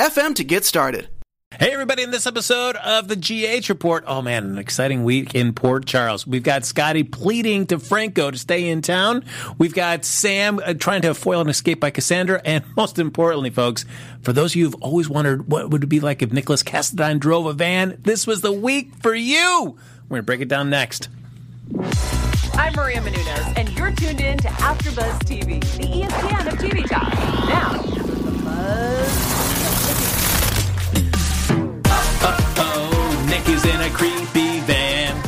anchor.fm FM to get started. Hey, everybody, in this episode of the GH Report. Oh, man, an exciting week in Port Charles. We've got Scotty pleading to Franco to stay in town. We've got Sam uh, trying to foil an escape by Cassandra. And most importantly, folks, for those of you who've always wondered what would it be like if Nikolas Cassadine drove a van, this was the week for you. We're going to break it down next. I'm Maria Menounos, and you're tuned in to AfterBuzz TV, the ESPN of TV talk. Now, the buzz. Uh-oh, Nick is in a creepy van.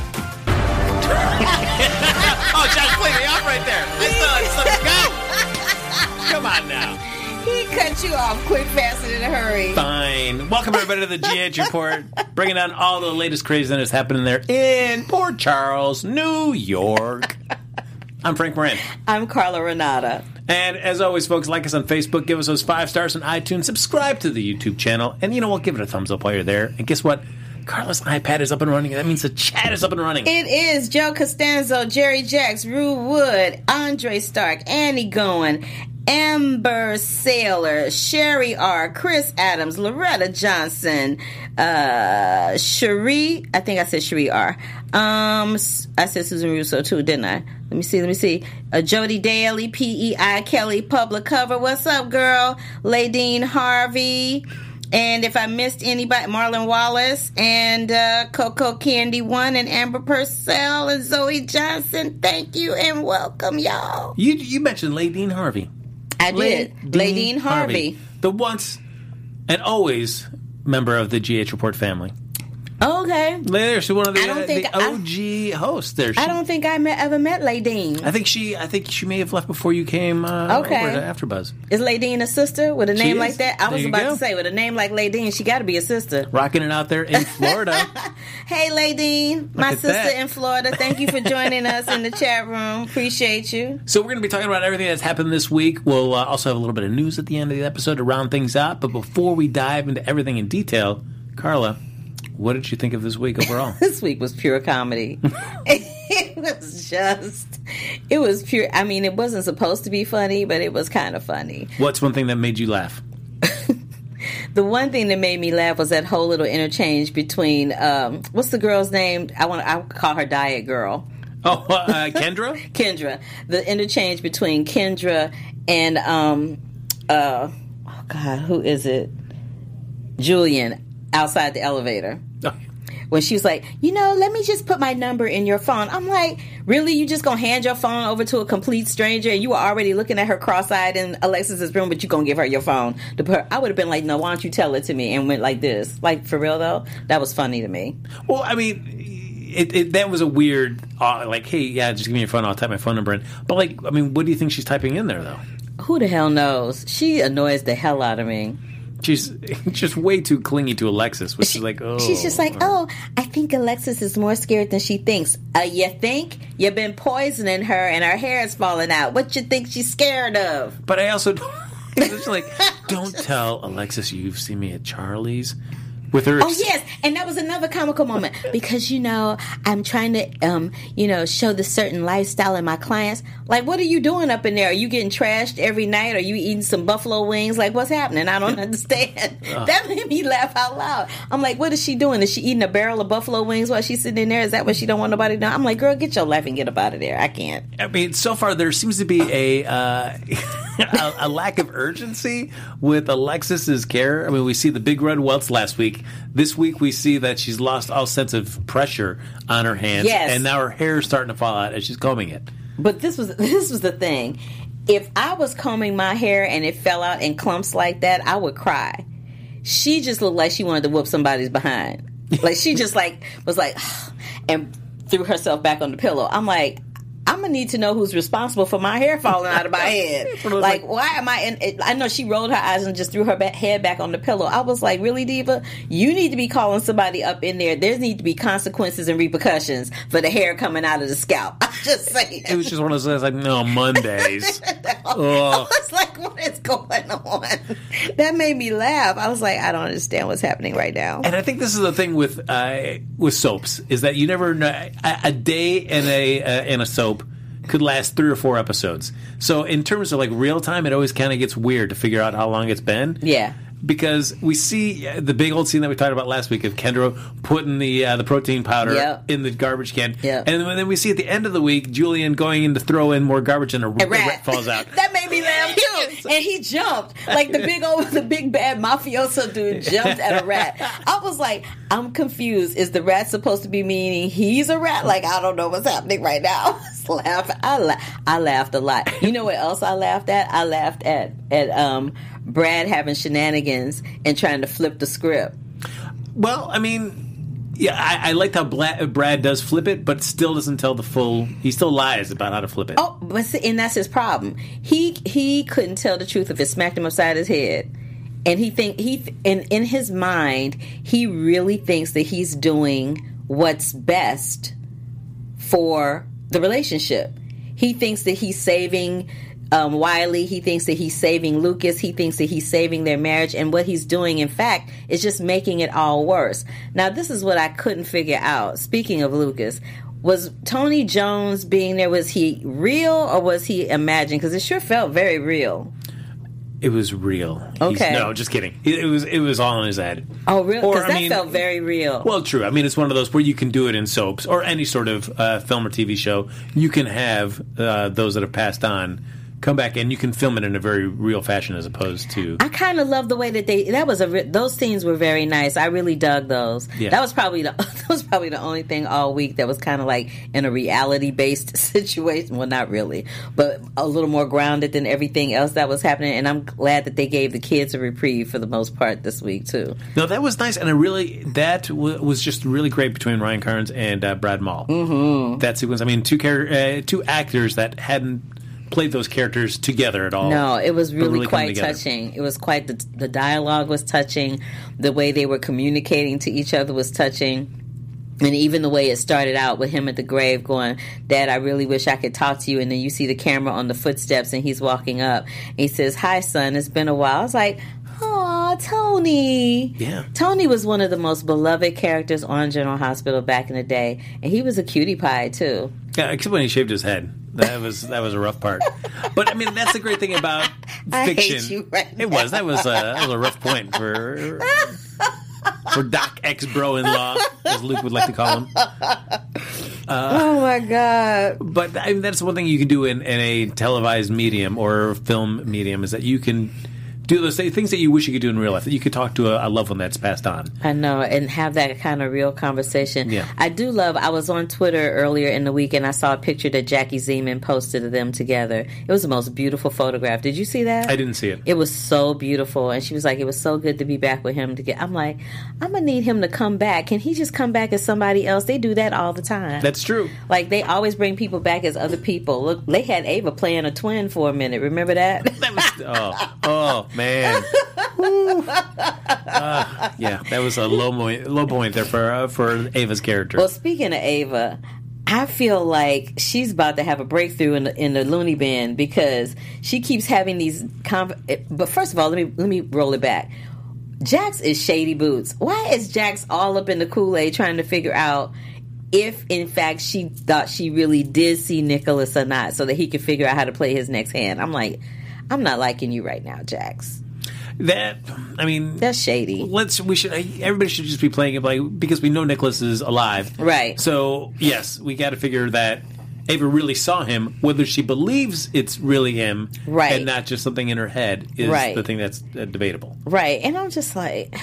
oh, Josh played me off right there. I still had go. Come on now. He cut you off quick, fast, and in a hurry. Fine. Welcome everybody to the GH Report, bringing down all the latest craziness happening there in Port Charles, New York. I'm Frank Moran. I'm Carla Renata. And as always, folks, like us on Facebook, give us those five stars on iTunes, subscribe to the YouTube channel, and you know what? Give it a thumbs up while you're there. And guess what? Carla's iPad is up and running. That means the chat is up and running. It is Joe Costanzo, Jerry Jacks, Rue Wood, Andre Stark, Annie Goen, Amber Sailor, Sherry R, Chris Adams, Loretta Johnson, uh, Cherie, I think I said Cherie R. Um, I said Susan Russo too, didn't I? Let me see, let me see. Uh, Jody Daly, P.E.I. Kelly, Public Cover. What's up, girl? Ladine Harvey. And if I missed anybody, Marlon Wallace and uh, Coco Candy One and Amber Purcell and Zoe Johnson. Thank you and welcome, y'all. You you mentioned Ladine Harvey. I did. Ladine Harvey. The once and always member of the GH Report family. Okay. There, she's one of the, I don't uh, think the OG hosts. There, she, I don't think I met, ever met Ladine. I think she. I think she may have left before you came. Uh, Okay. Over to AfterBuzz. Is Ladine a sister with a name like that? I There was about go. to say, with a name like Ladine, she got to be a sister. Rocking it out there in Florida. Hey, Ladine, my sister that. in Florida. Thank you for joining us in the chat room. Appreciate you. so we're going to be talking about everything that's happened this week. We'll uh, also have a little bit of news at the end of the episode to round things out. But before we dive into everything in detail, Carla, what did you think of this week overall? This week was pure comedy. it was just, it was pure. I mean, it wasn't supposed to be funny, but it was kind of funny. What's one thing that made you laugh? The one thing that made me laugh was that whole little interchange between um, what's the girl's name? I want I call her Diet Girl. Oh, uh, Kendra. Kendra. The interchange between Kendra and um uh oh god, who is it? Julian outside the elevator. Oh, When she was like, you know, let me just put my number in your phone. I'm like, really? You just gonna hand your phone over to a complete stranger and you were already looking at her cross-eyed in Alexis's room, but you gonna give her your phone to put her? I would have been like, no, why don't you tell it to me? And went like this. Like for real though, that was funny to me. Well, I mean, it, it, that was a weird, uh, like, hey, yeah, just give me your phone. I'll type my phone number in. But like, I mean, what do you think she's typing in there though? Who the hell knows? She annoys the hell out of me. She's just way too clingy to Alexis, which is like, oh, She's just like, oh, I think Alexis is more scared than she thinks. Uh, you think? You've been poisoning her and her hair is falling out. What you think she's scared of? But I also, it's like, don't tell Alexis you've seen me at Charlie's with her. Oh yes, and that was another comical moment because you know I'm trying to um you know show the certain lifestyle in my clients. Like, what are you doing up in there? Are you getting trashed every night? Are you eating some buffalo wings? Like, what's happening? I don't understand. that made me laugh out loud. I'm like, what is she doing? Is she eating a barrel of buffalo wings while she's sitting in there? Is that what she don't want nobody to know? I'm like, girl, get your life and get up out of there. I can't. I mean, so far there seems to be a, uh, a a lack of urgency with Alexis's care. I mean, we see the big red welts last week. This week we see that she's lost all sense of pressure on her hands, Yes. and now her hair is starting to fall out as she's combing it. But this was this was the thing. If I was combing my hair and it fell out in clumps like that, I would cry. She just looked like she wanted to whoop somebody's behind. Like she just like was like and threw herself back on the pillow. I'm like, I'm I'm gonna need to know who's responsible for my hair falling out of my head. one of those, like, like- why am I? In, it, I know she rolled her eyes and just threw her back, head back on the pillow. I was like, really, Diva? You need to be calling somebody up in there. There need to be consequences and repercussions for the hair coming out of the scalp. I'm just saying. It was just one of those things like, no, Mondays. I Ugh. was like, what is going on? That made me laugh. I was like, I don't understand what's happening right now. And I think this is the thing with uh, with soaps is that you never know a, a day in a uh, in a soap could last three or four episodes. So in terms of like real time, it always kind of gets weird to figure out how long it's been. Yeah. Because we see uh, the big old scene that we talked about last week of Kendra putting the uh, the protein powder Yep. in the garbage can, Yep. and then we see at the end of the week Julian going in to throw in more garbage and a, A a rat. rat falls out. that made me laugh too. And he jumped like the big old, the big bad mafioso dude jumped at a rat. I was like, I'm confused. Is the rat supposed to be meaning he's a rat? Like I don't know what's happening right now. Was. I la- I laughed a lot. You know what else I laughed at? I laughed at at um Brad having shenanigans and trying to flip the script. Well, I mean, yeah, I, I liked how Bla- Brad does flip it, but still doesn't tell the full. He still lies about how to flip it. Oh, but see, and that's his problem. He he couldn't tell the truth if it smacked him upside his head, and he think he and in his mind he really thinks that he's doing what's best for the relationship. He thinks that he's saving um, Wiley. He thinks that he's saving Lucas. He thinks that he's saving their marriage. And what he's doing, in fact, is just making it all worse. Now, this is what I couldn't figure out. Speaking of Lucas, was Tony Jones being there, was he real or was he imagined? Because it sure felt very real. It was real. He's- Okay. no, just kidding. It, it was it was all in his head. Oh, really? Because that mean- felt very real. Well, true. I mean, it's one of those where you can do it in soaps or any sort of uh, film or TV show. You can have uh, those that have passed on come back and you can film it in a very real fashion as opposed to. I kind of love the way that they that was a re- those scenes were very nice. I really dug those. Yeah. That was probably the that was probably the only thing all week that was kind of like in a reality based situation. Well, not really, but a little more grounded than everything else that was happening. And I'm glad that they gave the kids a reprieve for the most part this week too. No, that was nice, and I really that w- was just really great between Ryan Carnes and uh, Brad Maule. Mm-hmm. That sequence. I mean, two char- uh, two actors that hadn't played those characters together at all. No, it was really, really quite touching. It was quite the the dialogue was touching. The way they were communicating to each other was touching. And even the way it started out with him at the grave going, Dad, I really wish I could talk to you. And then you see the camera on the footsteps and he's walking up. And he says, Hi, son, it's been a while. I was like, Aw, Tony. Yeah. Tony was one of the most beloved characters on General Hospital back in the day. And he was a cutie pie, too. Yeah, except when he shaved his head. That was that was a rough part. But I mean, that's the great thing about fiction. right it was that was a that was a rough point for for Doc ex bro in law, as Luke would like to call him. Uh, oh, my God. But I mean, that's one thing you can do in, in a televised medium or film medium is that you can do those things that you wish you could do in real life. That you could talk to a, a loved one that's passed on. I know, and have that kind of real conversation. Yeah. I do love. I was on Twitter earlier in the week, and I saw a picture that Jackie Zeman posted of them together. It was the most beautiful photograph. Did you see that? I didn't see it. It was so beautiful, and she was like, "It was so good to be back with him." To get, I'm like, I'm gonna need him to come back. Can he just come back as somebody else? They do that all the time. That's true. like they always bring people back as other people. Look, they had Ava playing a twin for a minute. Remember that? That was oh oh man. Uh, yeah, that was a low point low point there for uh, for Ava's character. Well, speaking of Ava, I feel like she's about to have a breakthrough in the in the loony bin because she keeps having these. Conv- but first of all, let me let me roll it back. Jax is shady boots. Why is Jax all up in the Kool Aid trying to figure out if, in fact, she thought she really did see Nikolas or not, so that he could figure out how to play his next hand? I'm like, I'm not liking you right now, Jax. that I mean, That's shady. let's we should everybody should just be playing it like because we know Nikolas is alive, Right. So yes, we got to figure that Ava really saw him. Whether she believes it's really him, Right. and not just something in her head, is Right. the thing that's uh, debatable. Right. And I'm just like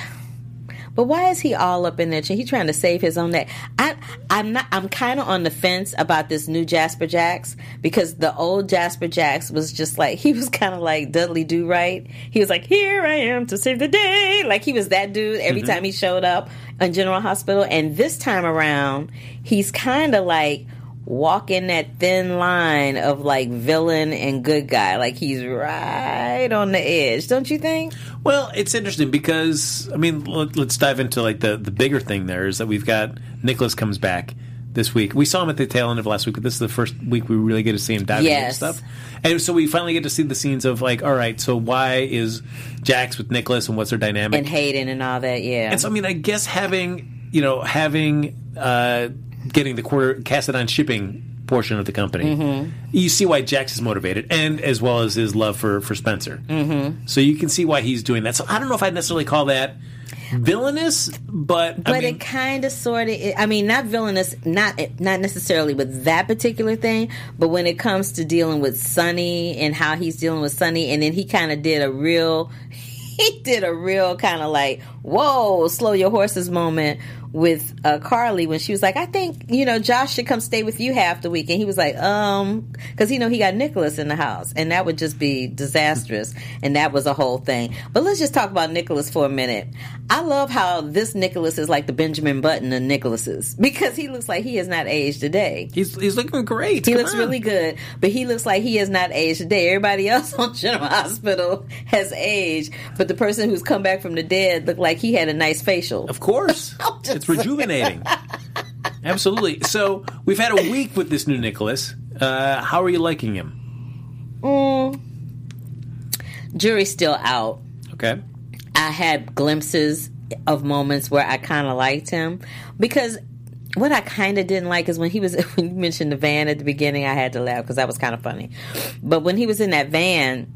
but why is he all up in there? He trying to save his own neck. I, I'm not. I'm kind of on the fence about this new Jasper Jacks because the old Jasper Jacks was just like he was kind of like Dudley Do Right. He was like, "Here I am to save the day." Like he was that dude every mm-hmm. time he showed up on General Hospital. And this time around, he's kind of like walking that thin line of like villain and good guy. Like he's right on the edge, don't you think? Well, it's interesting because I mean, let, us dive into like the the bigger thing. There is that we've got Nikolas comes back this week. We saw him at the tail end of last week, but this is the first week we really get to see him diving Yes. into stuff. And so we finally get to see the scenes of like, all right, so why is Jax with Nikolas and what's their dynamic? And Hayden and all that, yeah. And so, I mean, I guess having you know having uh, getting the quarter Cassadine shipping portion of the company, Mm-hmm. you see why Jax is motivated, and as well as his love for for Spencer. Mm-hmm. So you can see why he's doing that. So I don't know if I'd necessarily call that villainous, but but I mean, it kind of sort of i mean not villainous not not necessarily with that particular thing but when it comes to dealing with sonny and how he's dealing with sonny and then he kind of did a real he did a real kind of like whoa slow your horses moment with uh, carly when she was like i think you know josh should come stay with you half the week and he was like um because you know he got nikolas in the house and that would just be disastrous and that was a whole thing but let's just talk about nikolas for a minute i love how this nikolas is like the benjamin button of nikolases because he looks like he has not aged a day he's he's looking great. he Come looks on. really good, but he looks like he has not aged a day. Everybody else on General Hospital has aged, but the person who's come back from the dead looked like he had a nice facial. Of course, it's rejuvenating. Absolutely. So we've had a week with this new Nikolas. Uh, how are you liking him? Jury's still out. Okay. I had glimpses of moments where I kind of liked him because what I kind of didn't like is when he was when you mentioned the van at the beginning. I had to laugh because that was kind of funny, but when he was in that van,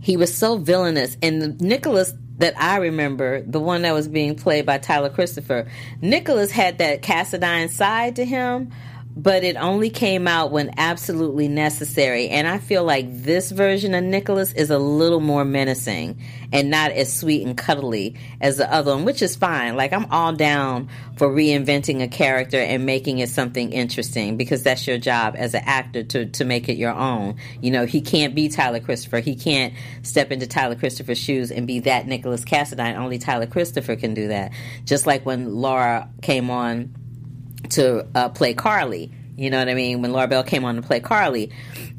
he was so villainous. And Nikolas that I remember, the one that was being played by Tyler Christopher, Nikolas had that Cassadine side to him, but it only came out when absolutely necessary. And I feel like this version of Nikolas is a little more menacing and not as sweet and cuddly as the other one, which is fine. Like I'm all down for reinventing a character and making it something interesting because that's your job as an actor to to make it your own. You know, he can't be Tyler Christopher. He can't step into Tyler Christopher's shoes and be that Nikolas Cassadine. Only Tyler Christopher can do that. Just like when Laura came on to uh, play Carly. You know what I mean? When Laura Bell came on to play Carly,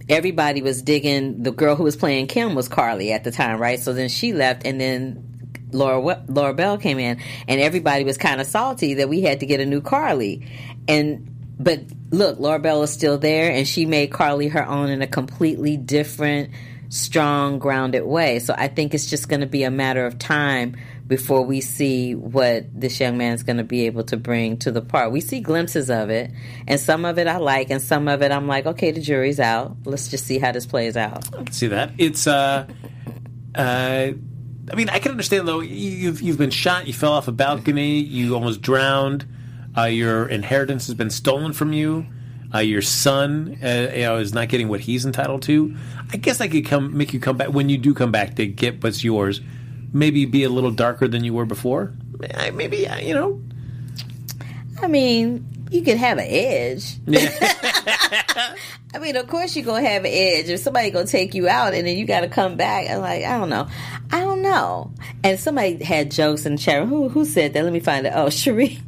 everybody was digging. The girl who was playing Kim was Carly at the time, right? So then she left, and then Laura Laura Bell came in, and everybody was kind of salty that we had to get a new Carly. And but look, Laura Bell is still there, and she made Carly her own in a completely different, strong, grounded way. So I think it's just going to be a matter of time before we see what this young man's going to be able to bring to the part. We see glimpses of it, and some of it I like, and some of it I'm like, okay, the jury's out. Let's just see how this plays out. see that. It's uh, uh, I mean, I can understand though. you- You've you've been shot. You fell off a balcony. You almost drowned. Uh, your inheritance has been stolen from you. Uh, your son, uh, you know, is not getting what he's entitled to. I guess I could come make you come back when you do come back to get what's yours. Maybe be a little darker than you were before. Maybe you know. I mean, you could have an edge. I mean, of course you're gonna have an edge. If somebody gonna take you out and then you gotta come back, I'm like, I don't know. I don't know. And somebody had jokes in the chat. Who who said that? Let me find it. Oh, Cherie.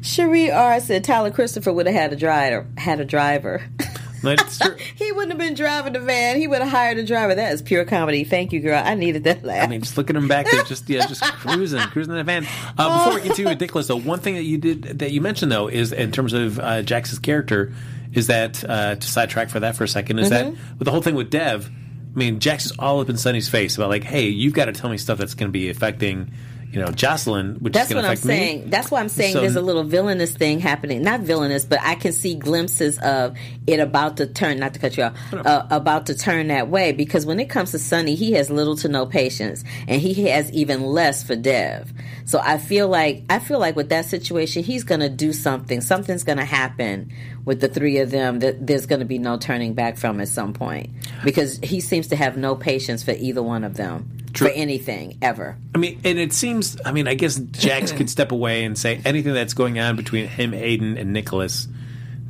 Cherie R said Tyler Christopher would have had a driver had a driver. That's true. he wouldn't have been driving the van. He would have hired a driver. That is pure comedy. Thank you, girl. I needed that laugh. I mean, just look at him back there, just yeah, just cruising, cruising in the van. Uh, before we continue with Nikolas, though, one thing that you did that you mentioned though is in terms of uh, Jax's character is that uh, to sidetrack for that for a second is that with the whole thing with Dev, I mean, Jax is all up in Sonny's face about like, hey, you've got to tell me stuff that's going to be affecting. You know, Josslyn, which That's is going what to I'm affect me. saying. That's why I'm saying So- there's a little villainous thing happening. Not villainous, but I can see glimpses of it about to turn. Not to cut you off. Uh, about to turn that way because when it comes to Sonny, he has little to no patience, and he has even less for Dev. So I feel like I feel like with that situation, he's going to do something. Something's going to happen with the three of them that there's going to be no turning back from at some point because he seems to have no patience for either one of them for anything ever. I mean, and it seems. I mean, I guess Jax could step away and say anything that's going on between him, Hayden, and Nikolas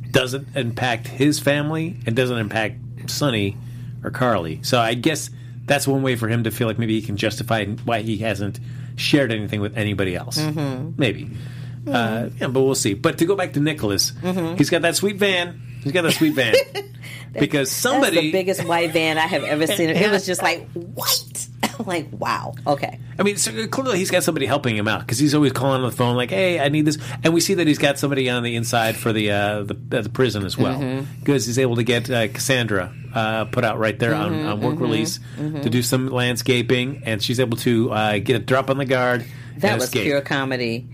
doesn't impact his family and doesn't impact Sonny or Carly. So I guess that's one way for him to feel like maybe he can justify why he hasn't shared anything with anybody else. Mm-hmm. Maybe. Uh, yeah, but we'll see. But to go back to Nikolas, Mm-hmm. he's got that sweet van. He's got that sweet van because That's somebody. the biggest white van I have ever seen. It was just like white. I'm like, wow. Okay. I mean, so clearly he's got somebody helping him out because he's always calling on the phone, like, "Hey, I need this," and we see that he's got somebody on the inside for the uh, the, uh, the prison as well Mm-hmm. because he's able to get uh, Cassandra uh, put out right there on, Mm-hmm, on work release to do some landscaping, and she's able to uh, get a drop on the guard. That was escape. pure comedy.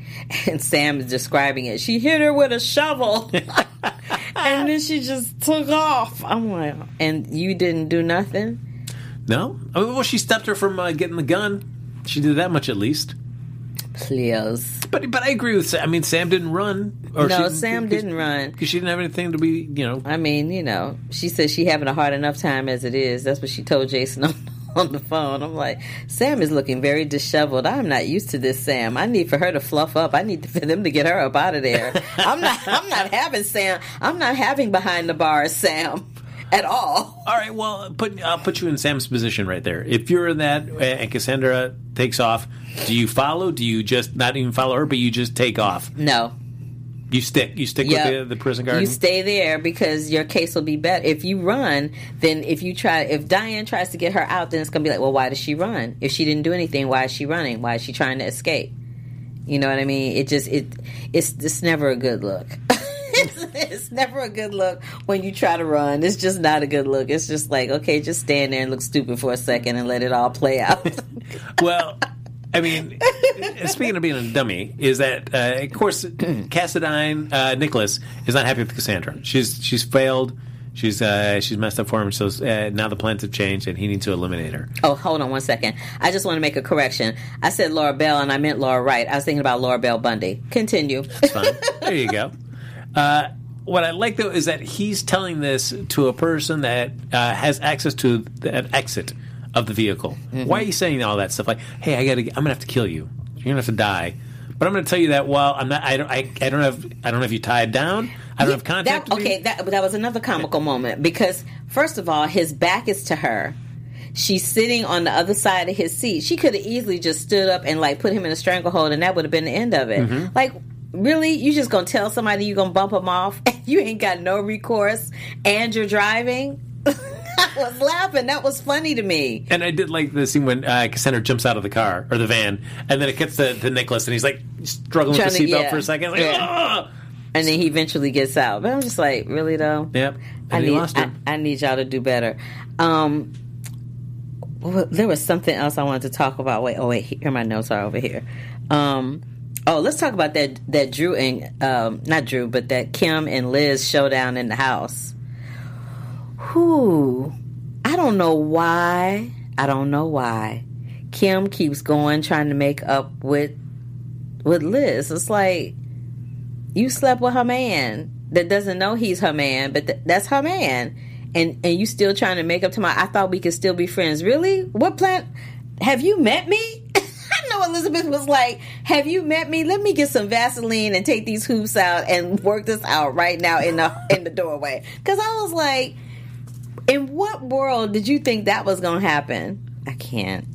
And Sam is describing it. She hit her with a shovel. and then she just took off. I'm like, and you didn't do nothing? No, I mean, well, she stopped her from uh, getting the gun. She did that much at least. Please. But but I agree with. Sam. I mean, Sam didn't run. Or No, she- Sam didn't run. because she didn't have anything to be. You know, I mean, you know, she said she having a hard enough time as it is. That's what she told Jason on, the phone. I'm like, Sam is looking very disheveled. I'm not used to this, Sam. I need for her to fluff up. I need for them to get her up out of there. I'm not. I'm not having Sam. I'm not having behind the bars, Sam, at all. All right, well, put I'll put you in Sam's position right there. If you're in that uh, and Cassandra takes off, do you follow? Do you just not even follow her, but you just take off? No. You stick. You stick Yep. with the, the prison guard. You stay there because your case will be better. If you run, then if you try, if Diane tries to get her out, then it's going to be like, well, why does she run? If she didn't do anything, why is she running? Why is she trying to escape? You know what I mean? It just it it's it's never a good look. it's, it's never a good look when you try to run. It's just not a good look. It's just like okay, just stand there and look stupid for a second and let it all play out. well, I mean, speaking of being a dummy, is that uh, of course Cassadine uh, Nikolas is not happy with Cassandra. She's she's failed. She's uh, she's messed up for him. So uh, now the plans have changed, and he needs to eliminate her. Oh, hold on one second. I just want to make a correction. I said Laura Bell and I meant Laura Wright. I was thinking about Laura Bell Bundy. Continue. Fine. there you go. Uh, what I like though is that he's telling this to a person that uh, has access to an exit of the vehicle. Why are you saying all that stuff? Like, hey, I gotta, I'm gonna have to kill you. You're gonna have to die. But I'm gonna tell you that while I'm not, I don't, I, I don't have, I don't have you tied down. I don't have contact. That, with you. okay, that, that was another comical moment because first of all, his back is to her. She's sitting on the other side of his seat. She could have easily just stood up and like put him in a stranglehold, and that would have been the end of it. Mm-hmm. Like, really, you just gonna tell somebody you're gonna bump him off, you ain't got no recourse, and you're driving. I was laughing. That was funny to me. And I did like the scene when uh, Cassandra jumps out of the car or the van, and then it gets to, to Nikolas, and he's like struggling with the seatbelt yeah. for a second. Like, Yeah. And then he eventually gets out. But I'm just like, really though? Yep. I And he need, lost I. I need y'all to do better. Um, well, there was something else I wanted to talk about. Wait, oh wait, here my notes are over here. Um, oh, let's talk about that that Drew and um, not Drew, but that Kim and Liz showdown in the house. Who? I don't know why. I don't know why. Kim keeps going trying to make up with with Liz. It's like you slept with her man that doesn't know he's her man, but th- that's her man, and and you still trying to make up to my. I thought we could still be friends. Really? What plan? Have you met me? I know Elizabeth was like, "Have you met me? Let me get some Vaseline and take these hoops out and work this out right now in the in the doorway." Because I was like, "In what world did you think that was going to happen?" I can't.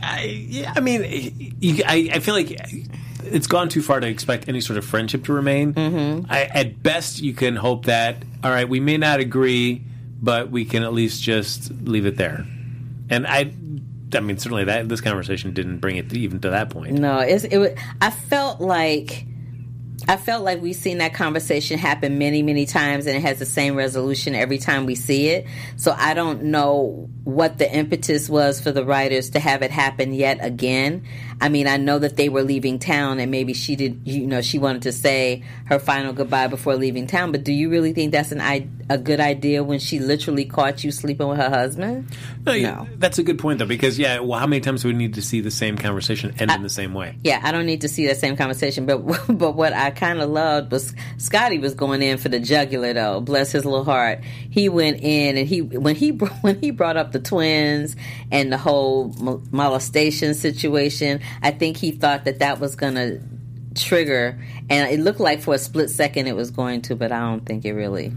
I, yeah, I mean, you, I, I feel like it's gone too far to expect any sort of friendship to remain. Mm-hmm. I, at best, you can hope that all right, we may not agree, but we can at least just leave it there. And I, I mean, certainly that this conversation didn't bring it even to that point. No, it's it. Was, I felt like I felt like we've seen that conversation happen many, many times, and it has the same resolution every time we see it. So I don't know what the impetus was for the writers to have it happen yet again. I mean, I know that they were leaving town, and maybe she did. You know, she wanted to say her final goodbye before leaving town. But do you really think that's an i a good idea when she literally caught you sleeping with her husband? No, yeah, No. that's a good point though, because yeah, well, how many times do we need to see the same conversation end in the same way? Yeah, I don't need to see that same conversation, but but what I kind of loved was Scotty was going in for the jugular though. Bless his little heart. He went in and he when he when he brought up the twins and the whole molestation situation. I think he thought that that was gonna trigger, and it looked like for a split second it was going to, but I don't think it really.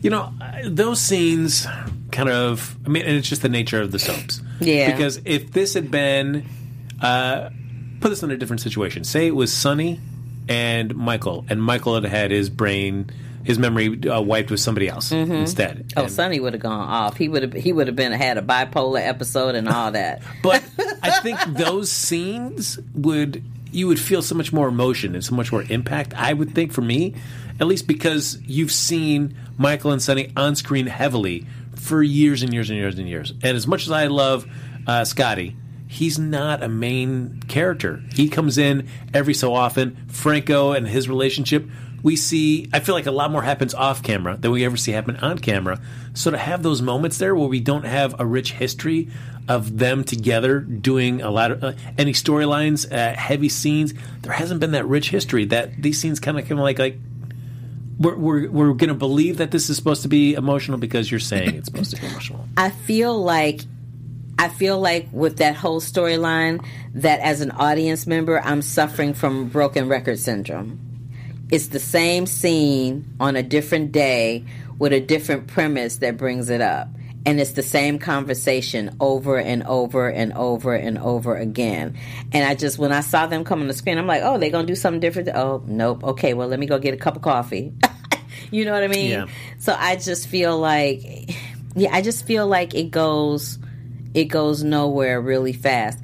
You know, those scenes kind of, I mean, and it's just the nature of the soaps. Yeah. Because if this had been, uh, put this in a different situation, say it was Sonny and Michael, and Michael had had his brain, his memory uh, wiped with somebody else instead. Oh, And- Sonny would have gone off. He would have. He would have been had a bipolar episode and all that. But I think those scenes would you would feel so much more emotion and so much more impact. I would think for me, at least because you've seen Michael and Sonny on screen heavily for years and years and years and years. And as much as I love uh, Scotty, he's not a main character. He comes in every so often. Franco and his relationship. We see, I feel like a lot more happens off camera than we ever see happen on camera. So to have those moments there where we don't have a rich history of them together doing a lot of uh, any storylines, uh, heavy scenes, there hasn't been that rich history. That these scenes kind of of like like we're we're, we're going to believe that this is supposed to be emotional because you're saying it's supposed to be emotional. I feel like I feel like with that whole storyline that as an audience member I'm suffering from broken record syndrome. It's the same scene on a different day with a different premise that brings it up. And it's the same conversation over and over and over and over again. And I just, when I saw them come on the screen, I'm like, oh, they're going to do something different. Oh, nope. Okay, well, let me go get a cup of coffee. you know what I mean? Yeah. So I just feel like, yeah, I just feel like it goes, it goes nowhere really fast.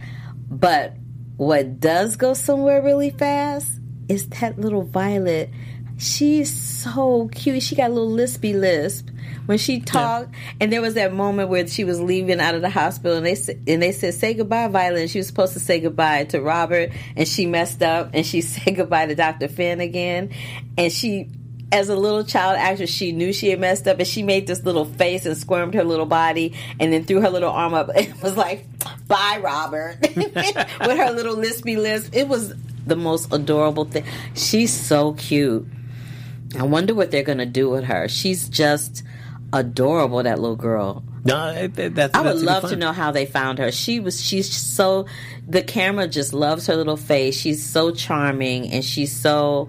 But what does go somewhere really fast is that little Violet. She's so cute. She got a little lispy lisp when she talked. And there was that moment where she was leaving out of the hospital, and they and they said, "Say goodbye, Violet." And she was supposed to say goodbye to Robert, and she messed up, and she said goodbye to Doctor Finn again, and she. As a little child actress, she knew she had messed up, and she made this little face and squirmed her little body, and then threw her little arm up and was like, "Bye, Robert," with her little lispy lisp. It was the most adorable thing. She's so cute. I wonder what they're going to do with her. She's just adorable, that little girl. No, that's I would that's love to know how they found her. She was she's so the camera just loves her little face. She's so charming and she's so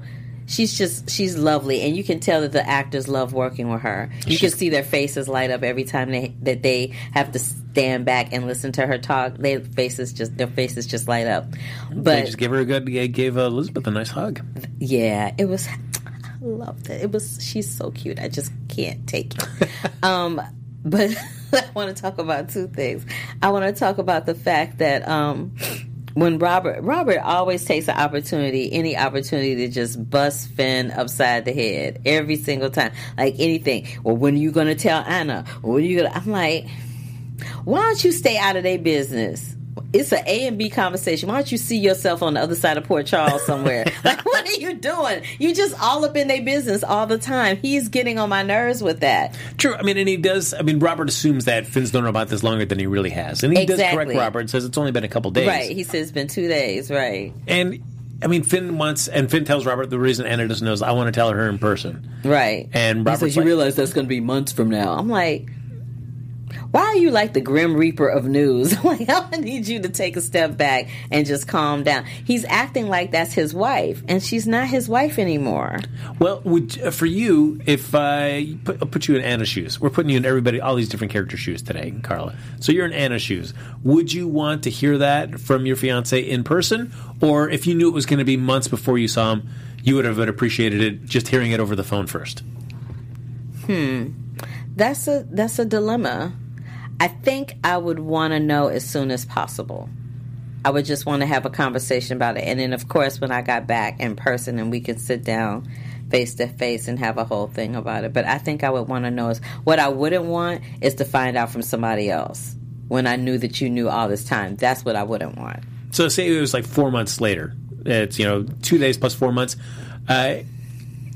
she's just she's lovely and you can tell that the actors love working with her. You can see their faces light up every time they that they have to stand back and listen to her talk. Their faces just their faces just light up. They But just gave her a good. They gave uh, Elizabeth a nice hug. yeah, it was. I loved it. It was. She's so cute. I just can't take it. um, but I want to talk about two things. I want to talk about the fact that um, when Robert Robert always takes an opportunity, any opportunity to just bust Finn upside the head every single time, like anything. Well, when are you to tell Anna? When are you to I'm like, why don't you stay out of their business? It's an A and B conversation. Why don't you see yourself on the other side of Port Charles somewhere? like, what are you doing? You just all up in their business all the time. He's getting on my nerves with that. True. I mean, and he does. I mean, Robert assumes that Finn's known about this longer than he really has, and he does correct Robert and says it's only been a couple days. Right. He says it's been two days. Right. And I mean, Finn wants, and Finn tells Robert the reason Anna doesn't know is I want to tell her in person. Right. And Robert, Robert's says, you realize that's going to be months from now. I'm like, why are you like the Grim Reaper of news? Like, I need you to take a step back and just calm down. He's acting like that's his wife, and she's not his wife anymore. Well, would uh, for you, if I put, I'll put you in Anna's shoes, we're putting you in everybody, all these different character shoes today, Carla. So you're in Anna's shoes. Would you want to hear that from your fiance in person, or if you knew it was going to be months before you saw him, you would have appreciated it just hearing it over the phone first? That's a that's a dilemma. I think I would want to know as soon as possible. I would just want to have a conversation about it, and then of course when I got back in person and we could sit down face to face and have a whole thing about it. But I think I would want to know is what I wouldn't want is to find out from somebody else when I knew that you knew all this time. That's what I wouldn't want. So say it was like four months later. It's you know two days plus four months. Uh,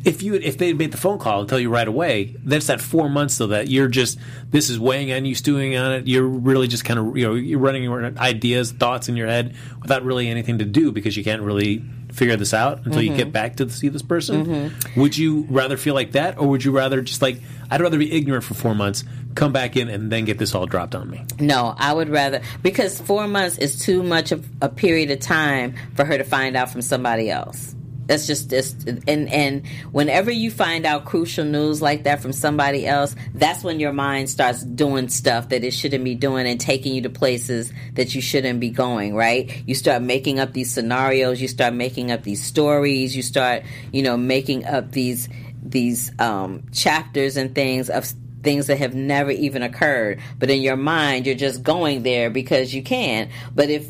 if you if they made the phone call and tell you right away, that's that four months though that you're just this is weighing on you, stewing on it. You're really just kind of you know you're running your ideas, thoughts in your head without really anything to do because you can't really figure this out until you get mm-hmm. back to see this person. Mm-hmm. Would you rather feel like that, or would you rather just like I'd rather be ignorant for four months, come back in, and then get this all dropped on me? No, I would rather because four months is too much of a period of time for her to find out from somebody else. That's just this, and and whenever you find out crucial news like that from somebody else, that's when your mind starts doing stuff that it shouldn't be doing and taking you to places that you shouldn't be going. Right? You start making up these scenarios. You start making up these stories. You start, you know, making up these these um, chapters and things of things that have never even occurred. But in your mind, you're just going there because you can. But if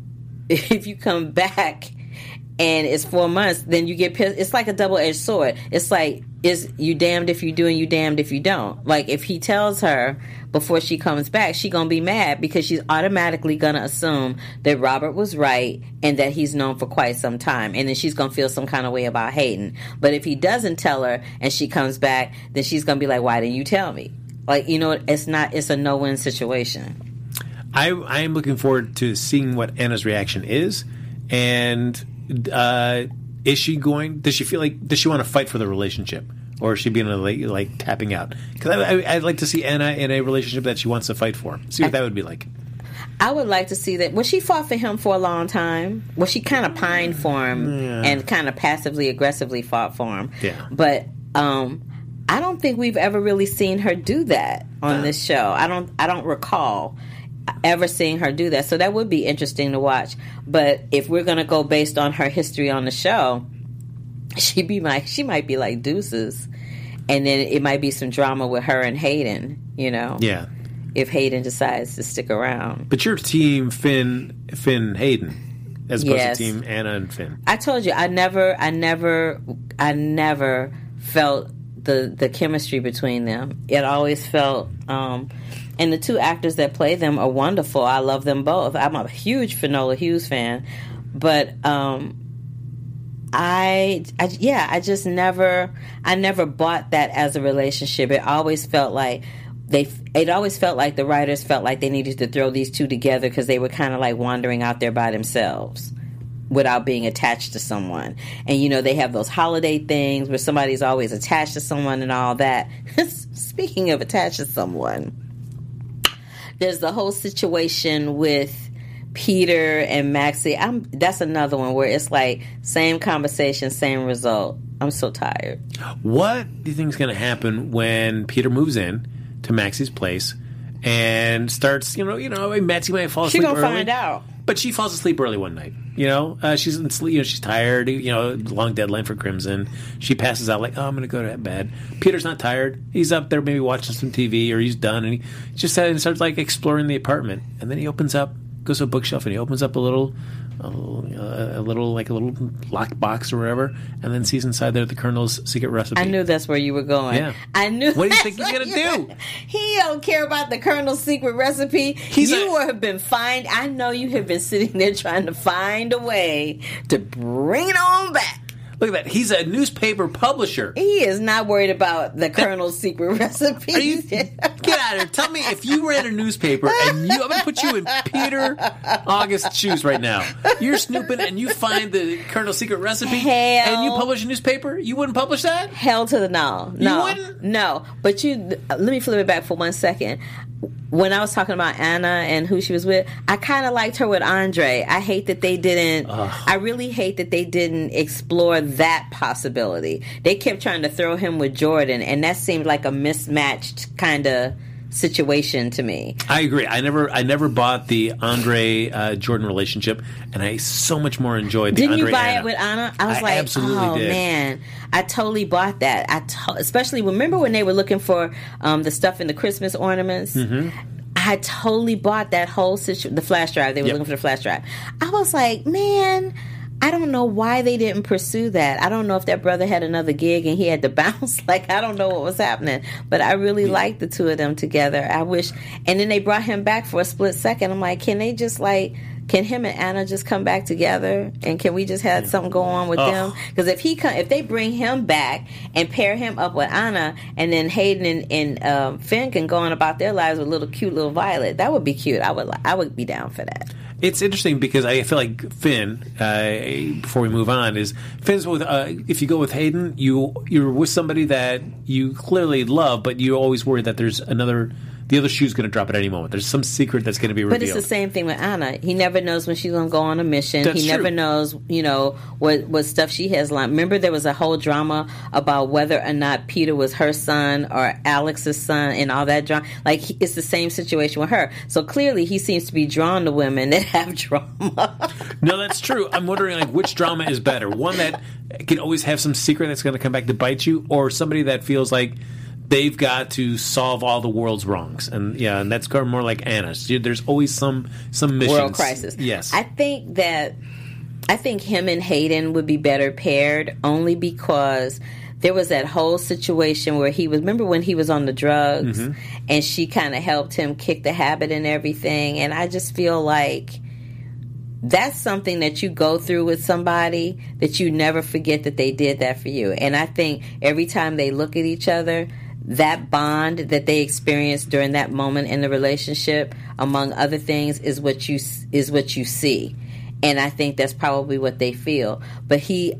if you come back and it's four months, then you get pissed. It's like a double edged sword. It's like is you damned if you do and you damned if you don't. Like if he tells her before she comes back, she gonna be mad because she's automatically gonna assume that Robert was right and that he's known for quite some time, and then she's gonna feel some kind of way about Hayden. But if he doesn't tell her and she comes back, then she's gonna be like, "Why didn't you tell me?" Like you know, it's not. It's a no win situation. I I am looking forward to seeing what Anna's reaction is, and uh, is she going? Does she feel like? Does she want to fight for the relationship, or is she being like, like tapping out? Because I, I, I'd like to see Anna in a relationship that she wants to fight for. See what that would be like. I would like to see that. Well, she fought for him for a long time. Well, she kind of pined for him and kind of passively aggressively fought for him. Yeah. But um, I don't think we've ever really seen her do that on this show. I don't. I don't recall ever seeing her do that. So that would be interesting to watch. But if we're going to go based on her history on the show, she be my she might be like Deuces, and then it might be some drama with her and Hayden. You know. Yeah. If Hayden decides to stick around. But your team Finn Finn Hayden as opposed Yes. to team Anna and Finn. I told you I never I never I never felt the the chemistry between them. It always felt um and the two actors that play them are wonderful. I love them both. I'm a huge Finola Hughes fan, but um I, I yeah, I just never I never bought that as a relationship. It always felt like they it always felt like the writers felt like they needed to throw these two together because they were kind of like wandering out there by themselves without being attached to someone. And you know, they have those holiday things where somebody's always attached to someone and all that. Speaking of attached to someone, there's the whole situation with Peter and Maxie. I'm that's another one where it's like same conversation, same result. I'm so tired. What do you think is going to happen when Peter moves in to Maxie's place and starts? You know, you know, Maxie might fall She asleep. gonna early, find out. But she falls asleep early one night. You know, uh, she's in sleep. You know, she's tired. You know, long deadline for Crimson. She passes out like, "Oh, I'm going to go to bed." Peter's not tired. He's up there, maybe watching some TV, or he's done, and he just and starts like exploring the apartment. And then he opens up, goes to a bookshelf, and he opens up a little, a little, a little like a little locked box or whatever, and then sees inside there the Colonel's secret recipe. I knew that's where you were going. Yeah. I knew. What do you think he's gonna do? He don't care about the Colonel's secret recipe. He's you a- have been find. I know you have been sitting there trying to find a way to bring it on back. Look at that. He's a newspaper publisher. He is not worried about the Colonel's secret recipe. You get out of here? Tell me if you ran a newspaper and you I'm gonna put you in Peter August's shoes right now. You're snooping and you find the Colonel's secret recipe Hell. and you publish a newspaper, you wouldn't publish that? Hell to the no. No. wouldn't? No. But you let me flip it back for one second. When I was talking about Anna and who she was with, I kind of liked her with Andre. I hate that they didn't. I really hate that they didn't explore that possibility. They kept trying to throw him with Jordan, and that seemed like a mismatched kind of situation to me. I agree. I never I never bought the Andre uh, Jordan relationship and I so much more enjoyed the Didn't Andre you buy Anna. it with Anna? I was I like, absolutely oh did. man, I totally bought that. I to- especially remember when they were looking for um, the stuff in the Christmas ornaments. Mm-hmm. I totally bought that whole situation. The flash drive. They were Yep. looking for the flash drive. I was like, man. I don't know why they didn't pursue that. I don't know if that brother had another gig and he had to bounce. Like I don't know what was happening, but I really liked the two of them together. I wish, and then they brought him back for a split second. I'm like, can they just like, can him and Anna just come back together, and can we just have something go on with them? Because if he come, if they bring him back and pair him up with Anna, and then Hayden and, and um, Finn can go on about their lives with little cute little Violet, that would be cute. I would, I would be down for that. It's interesting because I feel like Finn. Uh, before we move on, is Finn's with. Uh, if you go with Hayden, you you're with somebody that you clearly love, but you always worry that there's another the other shoe's going to drop at any moment. There's some secret that's going to be revealed. But it's the same thing with Anna. He never knows when she's going to go on a mission. That's he never knows, you know, what what stuff she has lined. Remember, there was a whole drama about whether or not Peter was her son or Alex's son, and all that drama. Like he- it's the same situation with her. So clearly, he seems to be drawn to women that have drama. No, that's true. I'm wondering like which drama is better. One that can always have some secret that's going to come back to bite you, or somebody that feels like they've got to solve all the world's wrongs. And yeah, and that's more like Anna. There's always some some missions. World crisis. Yes. I think that I think him and Hayden would be better paired only because there was that whole situation where he was remember when he was on the drugs Mm-hmm. and she kind of helped him kick the habit and everything and I just feel like that's something that you go through with somebody that you never forget that they did that for you. And I think every time they look at each other, that bond that they experienced during that moment in the relationship, among other things, is what you is what you see. And I think that's probably what they feel. But he,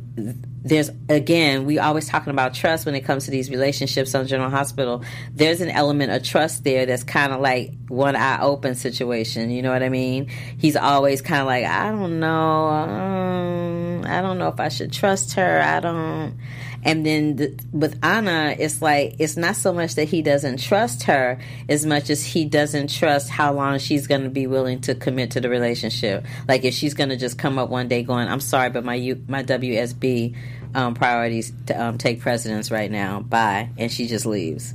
there's again, we always talking about trust when it comes to these relationships on General Hospital. There's an element of trust there that's kind of like one eye open situation. You know what I mean? He's always kind of like, I don't know, um, I don't know if I should trust her. I don't. And then the, with Anna, it's like it's not so much that he doesn't trust her as much as he doesn't trust how long she's going to be willing to commit to the relationship. Like if she's going to just come up one day going, "I'm sorry, but my U, my WSB um, priorities to, um, take precedence right now. Bye," and she just leaves.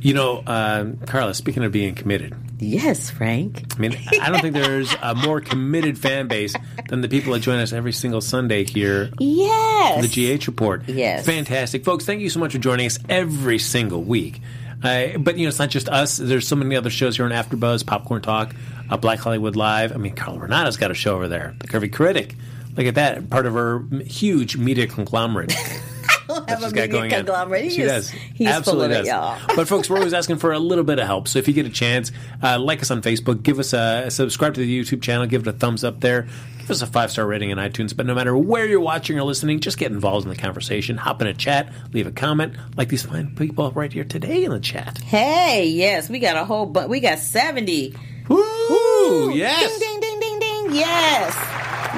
you know, um, Carla. Speaking of being committed, Yes, Frank. I mean, I don't think there's a more committed fan base than the people that join us every single Sunday here Yes. the GH report. Yes. Fantastic. Folks, thank you so much for joining us every single week. Uh, but, you know, it's not just us. There's so many other shows here on AfterBuzz, Popcorn Talk, uh, Black Hollywood Live. I mean, Carla Renata's got a show over there. The Curvy Critic. Look at that. Part of her huge media conglomerate. have a media going on. conglomerate. He She is- does. He's Absolutely full of does. y'all. But folks, we're always asking for a little bit of help. So if you get a chance, uh, like us on Facebook, give us a subscribe to the YouTube channel, give it a thumbs up there, give us a five star rating in iTunes. But no matter where you're watching or listening, just get involved in the conversation. Hop in a chat, leave a comment, like these fine people right here today in the chat. Hey, yes, we got a whole but we got 70. Woo! Yes. Ding ding ding ding ding. Yes.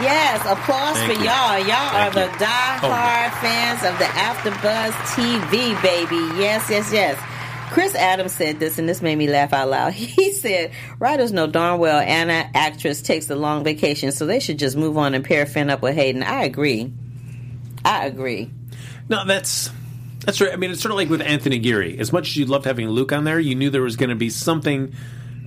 Yes, applause Thank for you. y'all. Y'all Thank are you. the die-hard oh, fans of the AfterBuzz TV, baby. Yes, yes, yes. Chris Adams said this, and this made me laugh out loud. He said, "Writers know darn well Anna, actress, takes a long vacation, so they should just move on and pair Finn up with Hayden." I agree. I agree. No, that's that's right. I mean, it's sort of like with Anthony Geary. As much as you loved having Luke on there, you knew there was going to be something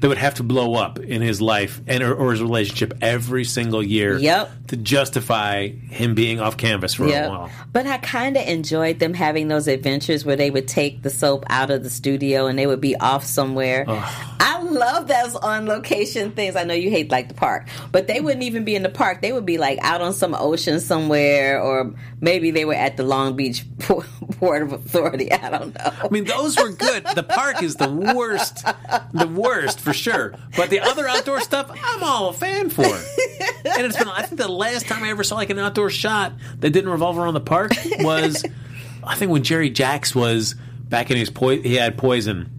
that would have to blow up in his life and or, or his relationship every single year. Yep. To justify him being off canvas for a while. but I kind of enjoyed them having those adventures where they would take the soap out of the studio and they would be off somewhere. I love those on location things. I know you hate like the park, but they wouldn't even be in the park. They would be like out on some ocean somewhere, or maybe they were at the Long Beach Port of Authority. I don't know. I mean, those were good. The park is the worst, the worst for sure. But the other outdoor stuff, I'm all a fan for. And it's been, I think the last time I ever saw like an outdoor shot that didn't revolve around the park was, I think when Jerry Jacks was back in his po- he had poison,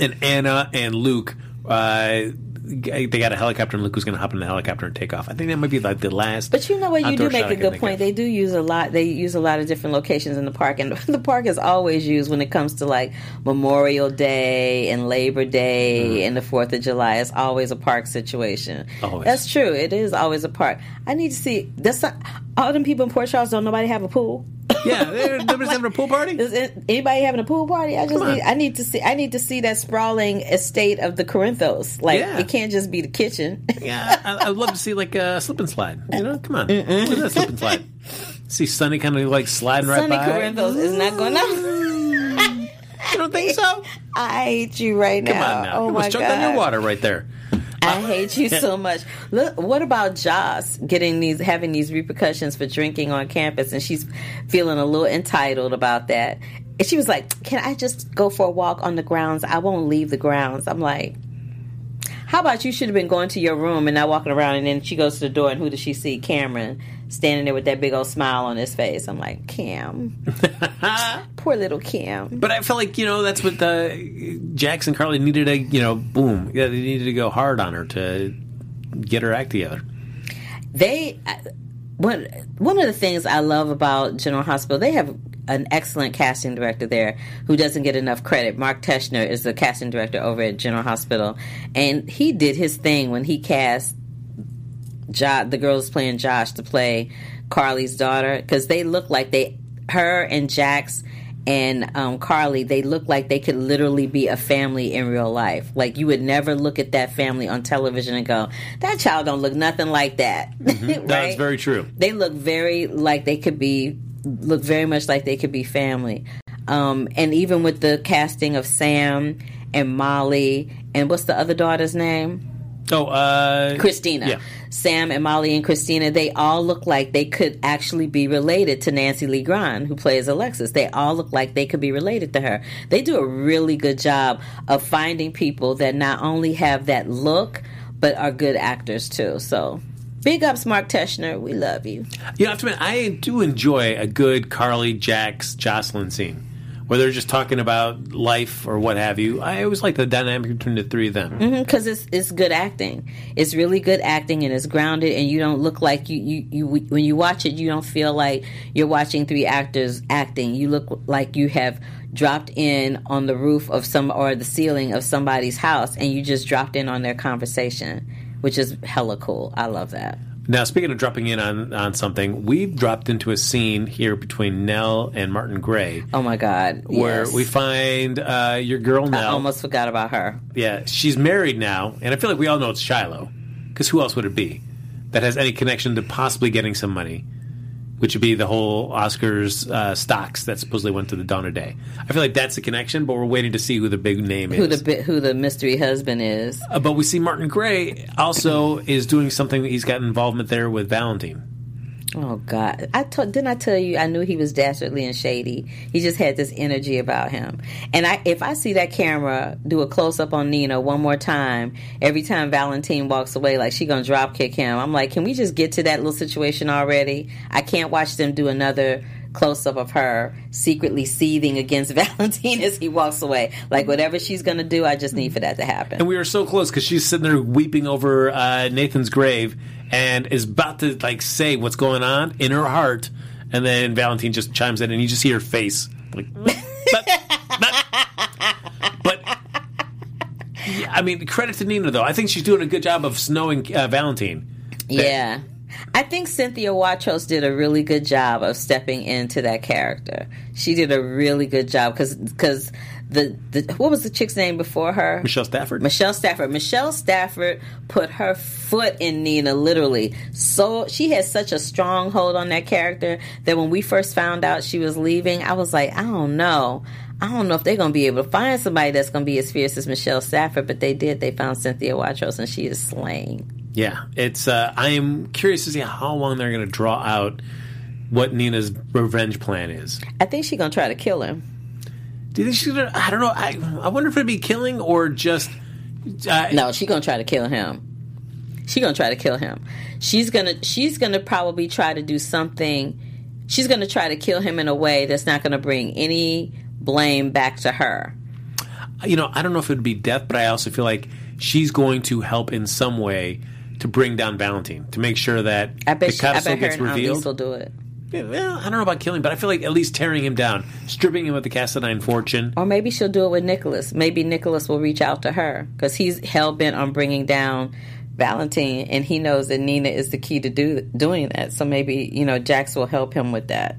and Anna and Luke. Uh, they got a helicopter, and Luke was going to hop in the helicopter and take off. I think that might be like the last. But you know what? You do make a good point. of. They do use a lot. They use a lot of different locations in the park, and the park is always used when it comes to like Memorial Day and Labor Day mm. and the Fourth of July. It's always a park situation. Always. That's true. It is always a park. I need to see. That's not, all them people in Port Charles. Don't nobody have a pool? Yeah, they're- having a pool party. Is it, anybody having a pool party? I just need. I need to see. I need to see that sprawling estate of the Corinthos. Like Yeah. it can't just be the kitchen. Yeah, I, I'd love to see like a slip and slide. You know, come on, look at that slip and slide. See Sonny kind of like sliding right Sonny by. Corinthos is not going to. You don't think so? I hate you right now. Come on now, Oh you almost choked god. on your water right there. I hate you so much. Look, what about Joss getting these, having these repercussions for drinking on campus, and she's feeling a little entitled about that. And she was like, "Can I just go for a walk on the grounds? I won't leave the grounds." I'm like, "How about you should have been going to your room and not walking around?" And then she goes to the door, and who does she see? Cameron standing there with that big old smile on his face. I'm like, Cam, poor little Kim. But I felt like you know that's what the Jackson Carly needed a you know boom. Yeah, they needed to go hard on her to get her act together. They uh, one one of the things I love about General Hospital, they have an excellent casting director there who doesn't get enough credit. Mark Teschner is the casting director over at General Hospital, and he did his thing when he cast jo- the girls playing Joss to play Carly's daughter because they look like they her and Jax and um, Carly, they look like they could literally be a family in real life. Like you would never look at that family on television and go, "That child don't look nothing like that." right? That's very true. They look very like they could be look very much like they could be family. Um, and even with the casting of Sam and Molly and what's the other daughter's name? Oh, uh, Christina. Yeah. Sam and Molly and Christina, they all look like they could actually be related to Nancy Lee Grahn, who plays Alexis. They all look like they could be related to her. They do a really good job of finding people that not only have that look, but are good actors too. So big ups, Mark Teschner. We love you. You have to admit, I do enjoy a good Carly, Jax, Josslyn scene. Where they're just talking about life or what have you. I always like the dynamic between the three of them. Mm-hmm. because it's it's good acting. It's really good acting and it's grounded, and you don't look like you, you you when you watch it, you don't feel like you're watching three actors acting. You look like you have dropped in on the roof of some or the ceiling of somebody's house, and you just dropped in on their conversation, which is hella cool. I love that. Now, speaking of dropping in on, on something, we've dropped into a scene here between Nelle and Martin Gray Oh my god! where yes. we find uh, your girl Nelle. I almost forgot about her. yeah, she's married now, and I feel like we all know it's Shiloh. Because who else would it be that has any connection to possibly getting some money? Which would be the whole Oscars uh, stocks that supposedly went to the Donna Day. I feel like that's the connection, but we're waiting to see who the big name Who is. the bi- who the mystery husband is? Uh, but we see Martin Gray also is doing something. He's got involvement there with Valentine. Oh God! I told didn't I tell you I knew he was dastardly and shady. He just had this energy about him. And I, if I see that camera do a close up on Nina one more time, every time Valentine walks away, like she gonna drop kick him. I'm like, can we just get to that little situation already? I can't watch them do another close up of her secretly seething against Valentine as he walks away. Like whatever she's gonna do, I just need for that to happen. And we were so close because she's sitting there weeping over uh, Nathan's grave and is about to like say what's going on in her heart, and then Valentine just chimes in, and you just see her face like. but, but, but I mean, credit to Nina though. I think she's doing a good job of snowing uh, Valentine. Yeah. I think Cynthia Watros did a really good job of stepping into that character. She did a really good job because because the, the what was the chick's name before her? Michelle Stafford. Michelle Stafford. Michelle Stafford put her foot in Nina literally. So she had such a strong hold on that character that when we first found out she was leaving, I was like, I don't know. I don't know if they're going to be able to find somebody that's going to be as fierce as Michelle Stafford, but they did. They found Cynthia Watros and she is slaying. Yeah, it's. Uh, I am curious to see how long they're going to draw out what Nina's revenge plan is. I think she's going to try to kill him. Do you think she's gonna? I don't know. I I wonder if it'd be killing or just. Uh, No, she's gonna try to kill him. She's gonna try to kill him. She's gonna she's gonna probably try to do something. She's gonna try to kill him in a way that's not gonna bring any blame back to her. You know, I don't know if it would be death, but I also feel like she's going to help in some way to bring down Valentine to make sure that I bet she, I bet her gets and revealed. will do it. Yeah, well, I don't know about killing, but I feel like at least tearing him down, stripping him of the Cassadine fortune. Or maybe she'll do it with Nikolas. Maybe Nikolas will reach out to her because he's hell bent on bringing down Valentine, and he knows that Nina is the key to do doing that. So maybe you know Jax will help him with that.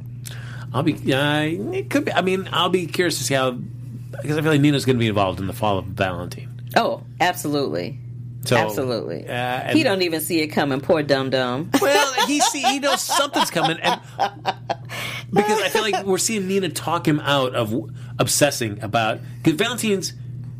I'll be. Uh, it could be. I mean, I'll be curious to see how because I feel like Nina's going to be involved in the fall of Valentine. Oh, absolutely. So, Absolutely. uh, he don't even see it coming. Poor dum dum. Well, he see he knows something's coming, and because I feel like we're seeing Nina talk him out of obsessing about because Valentine's.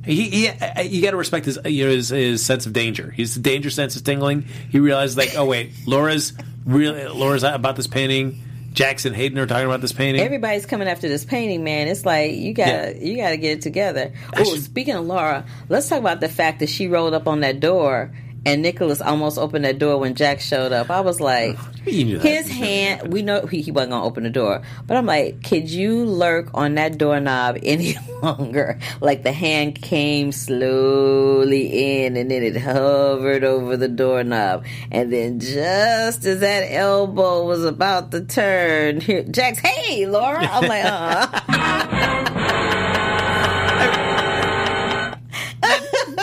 He, he you got to respect his, you know, his his sense of danger. His danger sense is tingling. He realizes like, oh wait, Laura's really Laura's about this painting. Jackson Hayden are talking about this painting. Everybody's coming after this painting, man. It's like you gotta Yeah. you gotta get it together. Oh, should- speaking of Laura, let's talk about the fact that she rolled up on that door and Nikolas almost opened that door when Jack showed up. I was like, You knew that. his hand. We know he, he wasn't gonna open the door, but I'm like, could you lurk on that doorknob any longer? Like the hand came slowly in, and then it hovered over the doorknob, and then just as that elbow was about to turn, here, Jax, hey, Laura. I'm like, uh.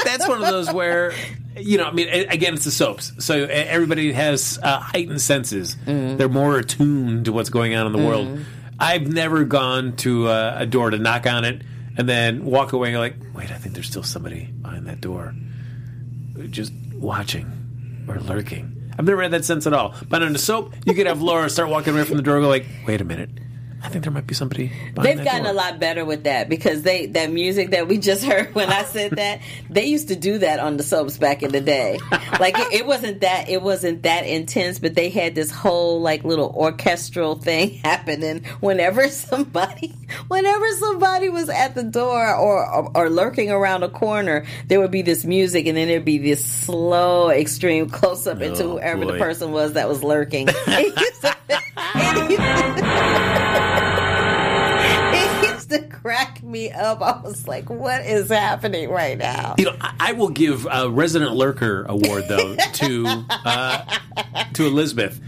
That's one of those where, you know, I mean, again, it's the soaps. So everybody has uh, heightened senses. Mm-hmm. They're more attuned to what's going on in the world. I've never gone to a, a door to knock on it and then walk away and go like, wait, I think there's still somebody behind that door just watching or lurking. I've never had that sense at all. But on the soap, you could have Laura start walking away from the door and go like, wait a minute. I think there might be somebody They've gotten door." a lot better with that because they that music that we just heard when I said that they used to do that on the soaps back in the day. Like it, it wasn't that it wasn't that intense, but they had this whole like little orchestral thing happening whenever somebody whenever somebody was at the door or or, or lurking around a corner, there would be this music and then there'd be this slow extreme close up into Oh, whoever boy. the person was that was lurking. Used to- it used to- it used to crack me up. I was like, what is happening right now? You know, I, I will give a resident lurker award though to uh, to Elizabeth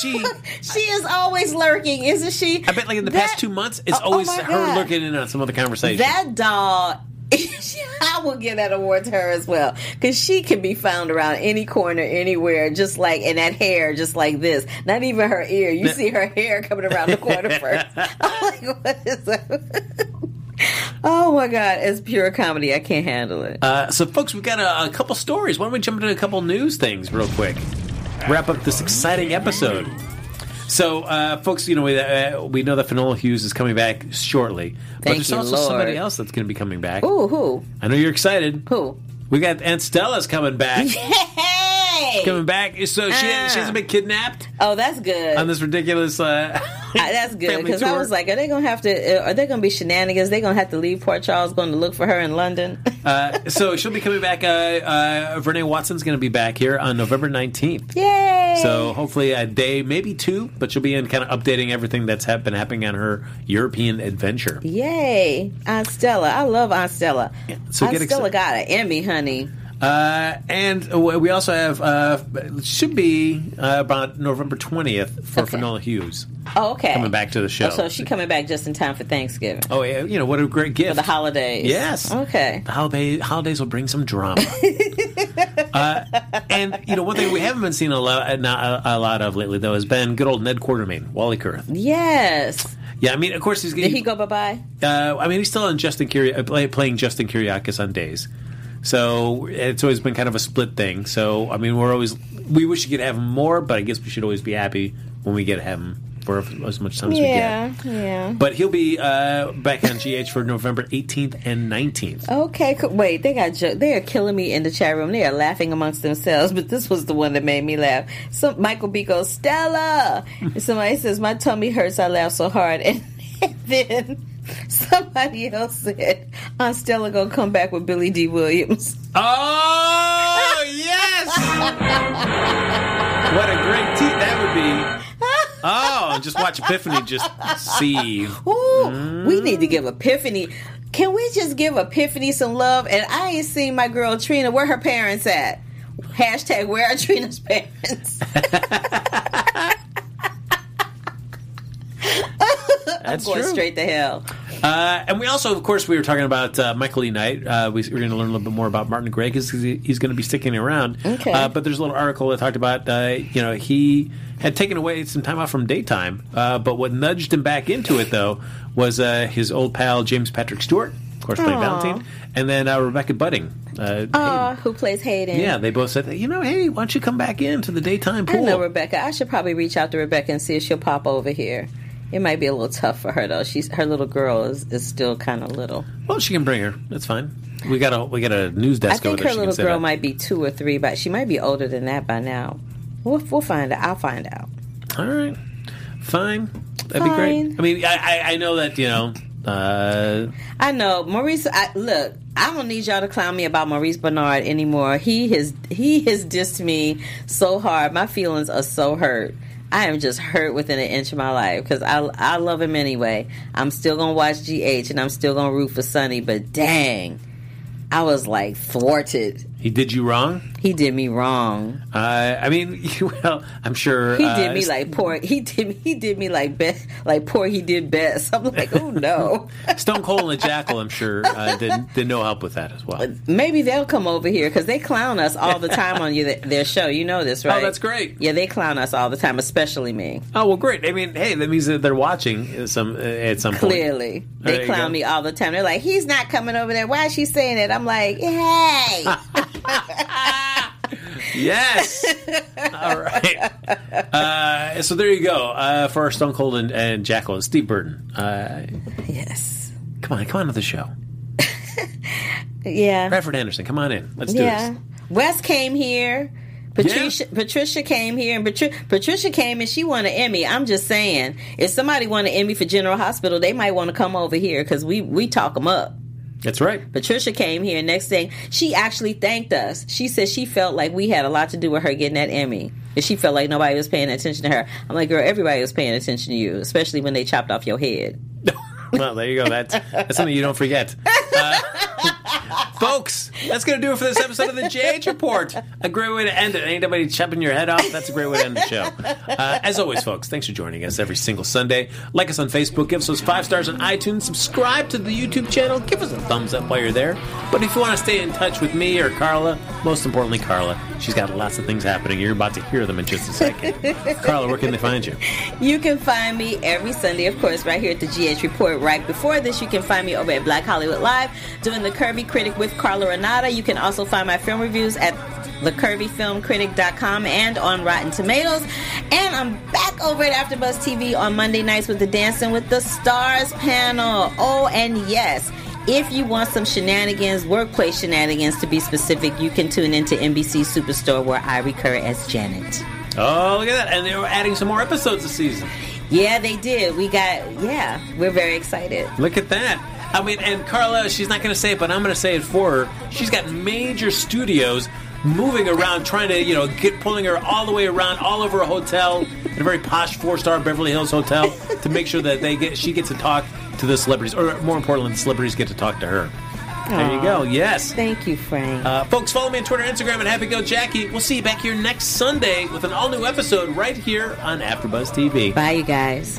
she. She is always lurking, isn't she? I bet like in the That- past two months, it's Oh, oh always my her God. lurking in on some other conversation. That doll. I will give that award to her as well because she can be found around any corner, anywhere, just like in that hair, just like this. Not even her ear. You see her hair coming around the corner first. I'm like, what is that? oh my god, it's pure comedy. I can't handle it. Uh, so, folks, we've got a, a couple stories. Why don't we jump into a couple news things real quick? Wrap up this exciting episode. So, uh, folks, you know we, uh, we know that Finola Hughes is coming back shortly, but there's you, also Lord. somebody else that's going to be coming back. Ooh, who? I know you're excited. Who? We got Aunt Stella's coming back. Hey! coming back. So she, Ah. she hasn't been kidnapped Oh, that's good. on this ridiculous. Uh, Uh, that's good because I was like, are they gonna have to? uh, Are they gonna be shenanigans? They gonna have to leave Port Charles, going to look for her in London? Uh, so she'll be coming back. Uh, uh, Vernee Watson's going to be back here on November 19th. Yay! So hopefully a day, maybe two, but she'll be in kind of updating everything that's ha- been happening on her European adventure. Yay, Aunt Stella! I love Aunt Stella. so Aunt Stella excited. got an Emmy, honey. Uh, and we also have uh, should be uh, about November 20th for Okay. Finola Hughes Oh, okay. coming back to the show. Oh, so she's coming back just in time for Thanksgiving oh, yeah, you know what a great gift for the holidays. Yes. Okay. The holiday, holidays will bring some drama. uh, and you know, one thing we haven't been seeing a lot, not a, a lot of lately, though, has been good old Ned Quartermaine, Wally Kurth. Yes. Yeah, I mean, of course, he's Did he go bye bye? Uh, I mean, he's still on Justin uh, play, playing Justin Kiriakis on days. So it's always been kind of a split thing. So I mean, we're always we wish you could have him more, but I guess we should always be happy when we get to have him for as much time as we can. Yeah. get. Yeah. But he'll be uh, back on GH for November 18th and 19th. Okay, co- wait. They got jo- they are killing me in the chat room. They are laughing amongst themselves, but this was the one that made me laugh. So Michael B goes, Stella. And somebody says, "My tummy hurts. I laugh so hard." And, then somebody else said, "Aunt Stella gonna come back with Billy Dee Williams." Oh yes! what a great team that would be. Oh, just watch Epiphany just see. Ooh, we mm. need to give Epiphany. Can we just give Epiphany some love? And I ain't seen my girl Trina. Where her parents at? Hashtag Where are Trina's parents? That's Going true. straight to hell. Uh, and we also, of course, we were talking about uh, Michael E. Knight. Uh, we, we're going to learn a little bit more about Martin Gray because he, he's going to be sticking around. Okay. Uh, but there's a little article that talked about, uh, you know, he had taken away some time off from daytime. Uh, but what nudged him back into it, though, was uh, his old pal James Patrick Stewart, of course, playing Aw. Valentine, and then uh, Rebecca Budig. Uh, who plays Hayden? yeah, they both said, you know, hey, why don't you come back into the daytime I pool? know Rebecca. I should probably reach out to Rebecca and see if she'll pop over here. It might be a little tough for her though. She's her little girl is, is still kind of little. Well, she can bring her. That's fine. We got a we got a news desk. I think her little girl might be two or three, but she might be older than that by now. We'll, we'll find out. I'll find out. All right, fine. That'd be great. I mean, I, I, I know that you know. Uh, I know Maurice. I, look, I don't need y'all to clown me about Maurice Benard anymore. He has he has dissed me so hard. My feelings are so hurt. I am just hurt within an inch of my life because I I love him anyway. I'm still gonna watch GH and I'm still gonna root for Sonny. But dang, I was like thwarted. He did you wrong. He did me wrong. Uh, I mean, well, I'm sure He uh, did me like poor. He did he did me like best like poor. He did best. I'm like, oh no. Stone Cold and the Jackal. I'm sure uh, did did no help with that as well. Maybe they'll come over here because they clown us all the time on you, their show. You know this, right? Oh, that's great. Yeah, they clown us all the time, especially me. Oh well, great. I mean, hey, that means that they're watching at some uh, at some point. Clearly, There they clown me all the time. They're like, "He's not coming over there. Why is she saying it?" I'm like, "Hey, Yes. All right. Uh, so there you go uh, for our Stone Cold and, and Jackal. Steve Burton. Uh, yes, come on, come on to the show. yeah, Bradford Anderson, come on in. Let's do yeah." this. Wes came here. Patricia Patricia came here and Patri- Patricia came and she won an Emmy. I'm just saying, if somebody won an Emmy for General Hospital, they might want to come over here because we we talk them up. That's right. Patricia came here. Next thing, she actually thanked us. She said she felt like we had a lot to do with her getting that Emmy. And she felt like nobody was paying attention to her. I'm like, girl, everybody was paying attention to you, especially when they chopped off your head. Well, there you go. That's, that's something you don't forget. Uh, folks, that's going to do it for this episode of the GH Report. A great way to end it. Ain't nobody chopping your head off. That's a great way to end the show. Uh, as always, folks, thanks for joining us every single Sunday. Like us on Facebook, give us five stars on iTunes, subscribe to the YouTube channel, give us a thumbs up while you're there. But if you want to stay in touch with me or Carla, most importantly, Carla, she's got lots of things happening. You're about to hear them in just a second. Carla, where can they find you? You can find me every Sunday, of course, right here at the GH Report. Right before this, you can find me over at Black Hollywood Live doing the Curvy Critic with Carla Renata. You can also find my film reviews at thecurvyfilmcritic.com and on Rotten Tomatoes. And I'm back over at AfterBuzz TV on Monday nights with the Dancing with the Stars panel. Oh, and yes. If you want some shenanigans, workplace shenanigans to be specific, you can tune into NBC Superstore where I recur as Janet. Oh, look at that. And they were adding some more episodes this season. Yeah, they did. We got, yeah, we're very excited. Look at that. I mean, and Carla, she's not going to say it, but I'm going to say it for her. She's got major studios moving around, trying to, you know, get pulling her all the way around, all over a hotel, in a very posh four-star Beverly Hills hotel, to make sure that they get she gets to talk to the celebrities, or more importantly, the celebrities get to talk to her. There you go. Yes. Thank you, Frank. Uh, folks, follow me on Twitter, Instagram, and Happy Go Jackie. We'll see you back here next Sunday with an all-new episode right here on AfterBuzz TV. Bye, you guys.